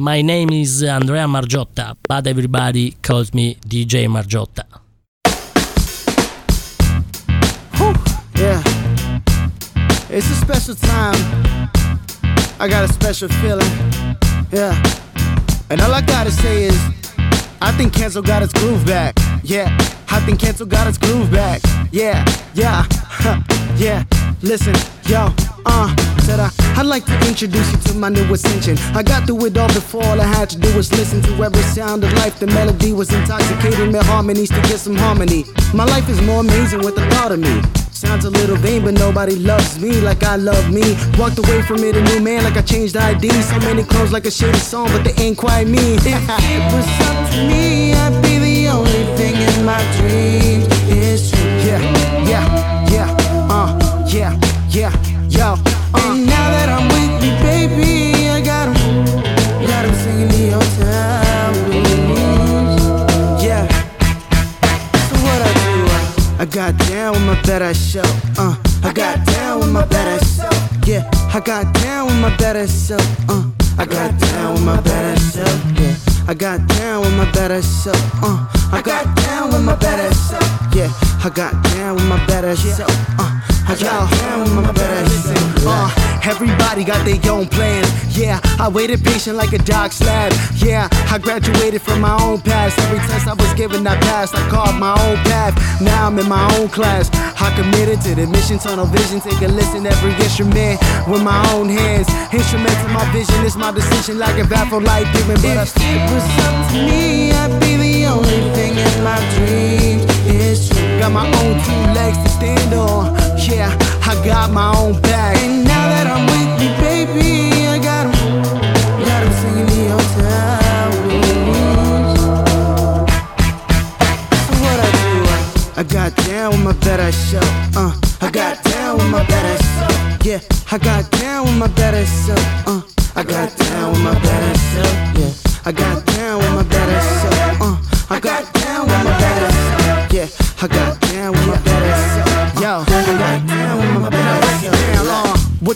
My name is Andrea Margiotta, but everybody calls me DJ Margiotta. Whew, yeah. It's a special time. I got a special feeling. Yeah. And all I gotta say is, I think Cancel got its groove back. Yeah. I think Cancel got its groove back. Yeah. Yeah. yeah. Listen, yo, uh, said I, I'd like to introduce you to my new ascension. I got through it all before, all I had to do was listen to every sound of life. The melody was intoxicating, my harmonies to get some harmony. My life is more amazing with the thought of me. Sounds a little vain, but nobody loves me like I love me. Walked away from it a new man, like I changed ID. So many clothes, like a shady song, but they ain't quite me. if it was up to me, I'd be the only thing in my dreams. True. Yeah, yeah, yeah, uh, yeah, yeah, got down with my better self. Uh, I got down with my better self. Yeah, I got down with my better self. Uh, I got down with my better self. Yeah, I got down with my better self. Uh, I got down with my better self. Yeah, I got down with my better self. Uh, I got down with my better self. Uh, everybody got their own plan. Yeah, I waited patient like a dog slab. Yeah, I graduated from my own past. Every test I was given, I passed. I carved my own path. Now I'm in my own class. I committed to the mission, tunnel vision. Take a listen, every instrument with my own hands. Instrument to my vision, it's my decision. Like a baffled light given, but if it was up to me, I'd be the only thing in my dreams. It's true. Got my own two legs to stand on. Yeah, I got my own back. I got down with my better self. Yo, I got down with my better self.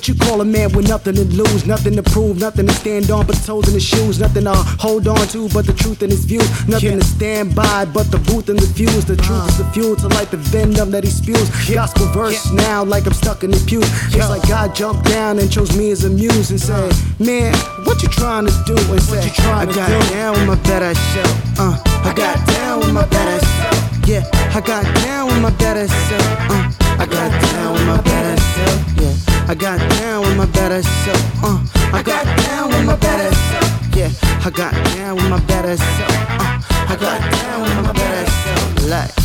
What you call a man with nothing to lose, nothing to prove, nothing to stand on but toes in his shoes, nothing to hold on to but the truth in his view, nothing to stand by but the booth and the fuse. The truth is the fuel to light the venom that he spews. Gospel verse now, like I'm stuck in the pew. It's like God jumped down and chose me as a muse and said, Man, what you trying to do? And said, I got down with my better self. Uh, I got down with my better self. Yeah, I got down with my better self. Uh, I got down with my better self. Yeah, I got down with my better self. Uh, I got down with my better self. Yeah, I got down with my better self. Uh, I got down with my better self. Like.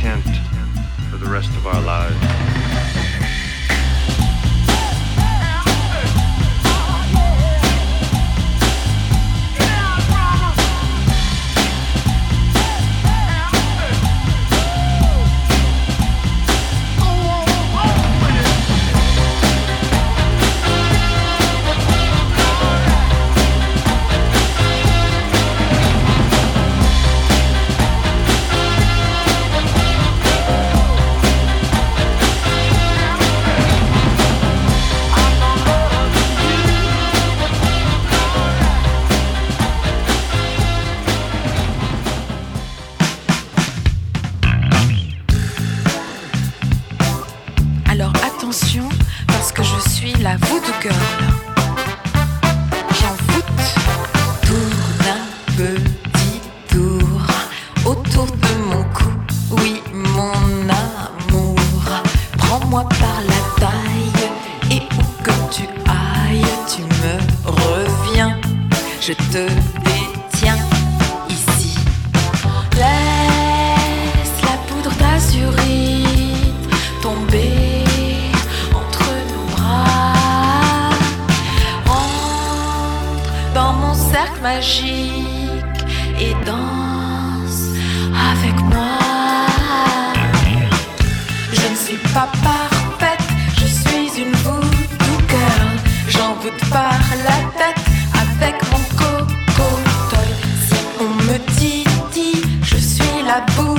Content for the rest of our lives. Avec mon coco toi, on me dit, je suis la boue.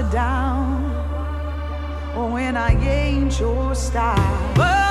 Are down, when I ain't your style.